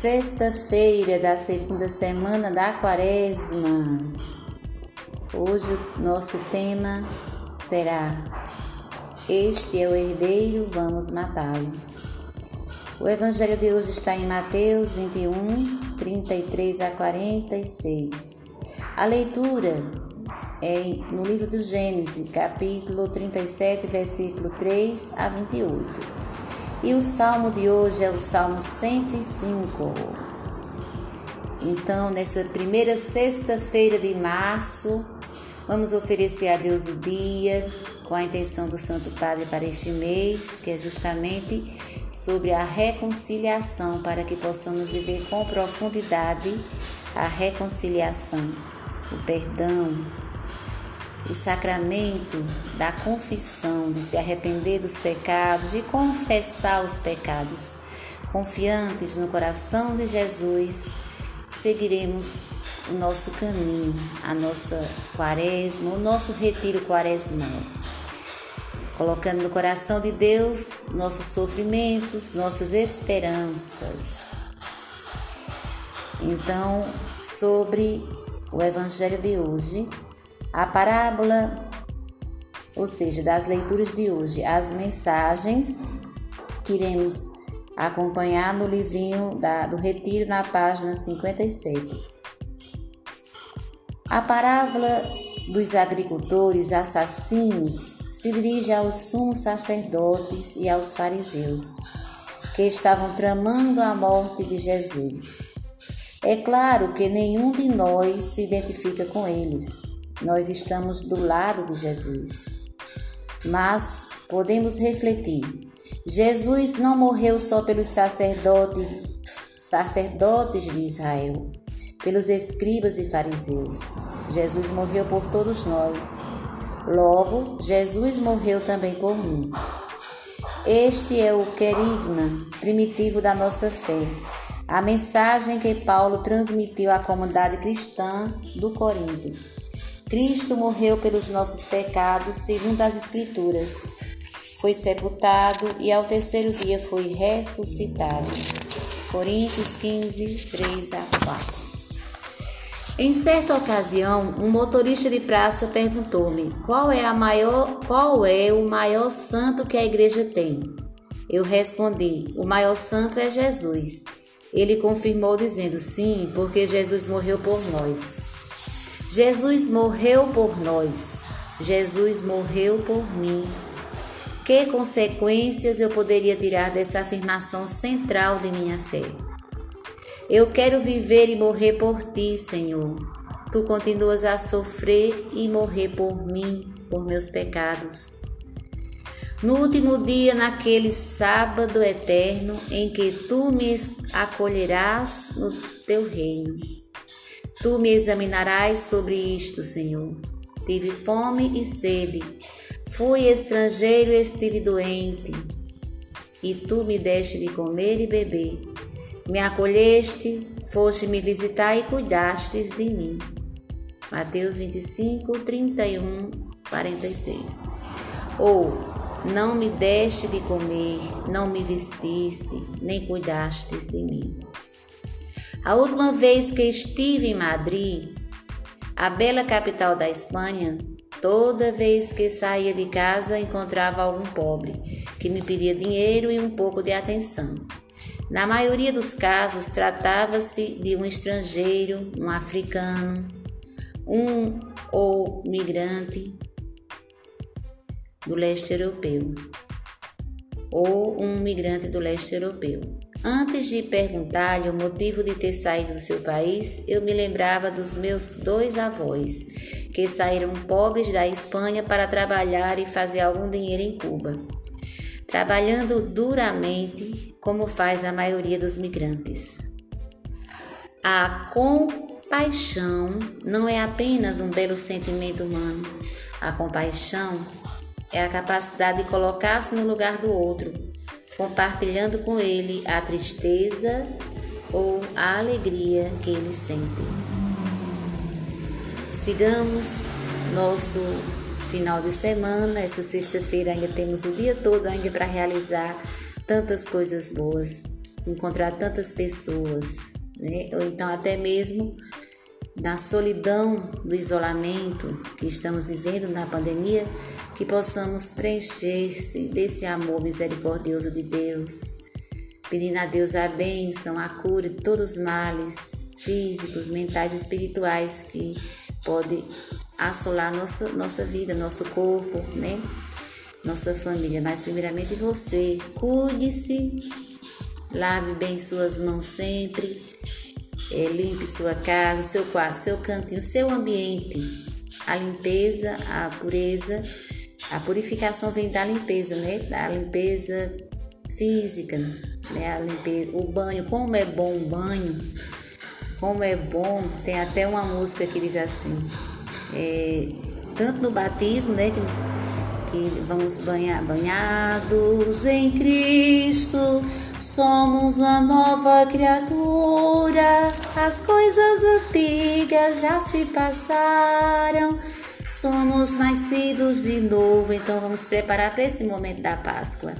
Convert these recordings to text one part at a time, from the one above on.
Sexta-feira da segunda semana da quaresma. Hoje o nosso tema será Este é o herdeiro, vamos matá-lo. O evangelho de hoje está em Mateus 21, 33 a 46. A leitura é no livro do Gênesis, capítulo 37, versículo 3 a 28. E o salmo de hoje é o Salmo 105. Então, nessa primeira sexta-feira de março, vamos oferecer a Deus o dia com a intenção do Santo Padre para este mês, que é justamente sobre a reconciliação, para que possamos viver com profundidade a reconciliação, o perdão, o sacramento da confissão, de se arrepender dos pecados, de confessar os pecados. Confiantes no coração de Jesus, seguiremos o nosso caminho, a nossa quaresma, o nosso retiro quaresmal. Colocando no coração de Deus nossos sofrimentos, nossas esperanças. Então, sobre o Evangelho de hoje, a parábola, ou seja, das leituras de hoje, as mensagens que iremos acompanhar no livrinho da, do Retiro na página 57. A parábola dos agricultores assassinos se dirige aos sumos sacerdotes e aos fariseus, que estavam tramando a morte de Jesus. É claro que nenhum de nós se identifica com eles, nós estamos do lado de Jesus. Mas podemos refletir: Jesus não morreu só pelos sacerdotes, sacerdotes de Israel, pelos escribas e fariseus. Jesus morreu por todos nós. Logo, Jesus morreu também por mim. Este é o querigma primitivo da nossa fé, a mensagem que Paulo transmitiu à comunidade cristã do Corinto. Cristo morreu pelos nossos pecados, segundo as Escrituras. Foi sepultado e ao terceiro dia foi ressuscitado. Coríntios 15, 3 a 4. Em certa ocasião, um motorista de praça perguntou-me qual é a maior, qual é o maior santo que a igreja tem. Eu respondi: o maior santo é Jesus. Ele confirmou dizendo: sim, porque Jesus morreu por nós. Jesus morreu por nós. Jesus morreu por mim. Que consequências eu poderia tirar dessa afirmação central de minha fé? Eu quero viver e morrer por ti, Senhor. Tu continuas a sofrer e morrer por mim, por meus pecados. No último dia, naquele sábado eterno em que tu me acolherás no teu reino. Tu me examinarás sobre isto, Senhor. Tive fome e sede, fui estrangeiro e estive doente, e tu me deste de comer e beber. Me acolheste, foste me visitar e cuidastes de mim. Mateus 25, 31, 46. Ou, não me deste de comer, não me vestiste, nem cuidastes de mim. A última vez que estive em Madrid, a bela capital da Espanha, toda vez que saía de casa encontrava algum pobre que me pedia dinheiro e um pouco de atenção. Na maioria dos casos, tratava-se de um estrangeiro, um africano, um ou migrante do leste europeu, ou um migrante do leste europeu. Antes de perguntar-lhe o motivo de ter saído do seu país, eu me lembrava dos meus dois avós, que saíram pobres da Espanha para trabalhar e fazer algum dinheiro em Cuba, trabalhando duramente, como faz a maioria dos migrantes. A compaixão não é apenas um belo sentimento humano. A compaixão é a capacidade de colocar-se no lugar do outro compartilhando com ele a tristeza ou a alegria que ele sente. Sigamos nosso final de semana. Essa sexta-feira ainda temos o dia todo ainda para realizar tantas coisas boas. encontrar tantas pessoas, né? Ou então até mesmo na solidão do isolamento que estamos vivendo na pandemia, que possamos preencher-se desse amor misericordioso de Deus, pedindo a Deus a bênção, a cura de todos os males físicos, mentais e espirituais que pode assolar nossa, nossa vida, nosso corpo, né? Nossa família, mas primeiramente você, cuide-se, lave bem suas mãos sempre, é, limpe sua casa, seu quarto, seu cantinho, seu ambiente. A limpeza, a pureza, a purificação vem da limpeza, né? Da limpeza física, né? A limpeza, o banho, como é bom o banho, como é bom. Tem até uma música que diz assim, é, tanto no batismo, né? Que, que vamos banhar, banhados em Cristo, somos uma nova criatura. As coisas antigas já se passaram. Somos nascidos de novo, então vamos preparar para esse momento da Páscoa,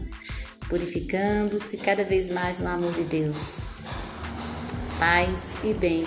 purificando-se cada vez mais no amor de Deus. Paz e bem.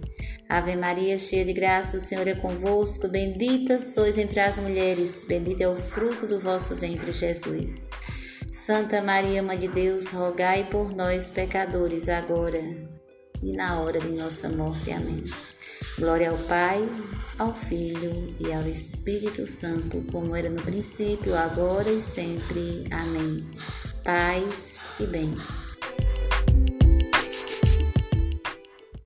Ave Maria, cheia de graça, o Senhor é convosco. Bendita sois entre as mulheres, bendito é o fruto do vosso ventre, Jesus. Santa Maria, Mãe de Deus, rogai por nós, pecadores, agora e na hora de nossa morte. Amém. Glória ao Pai, ao Filho e ao Espírito Santo, como era no princípio, agora e sempre. Amém. Paz e bem.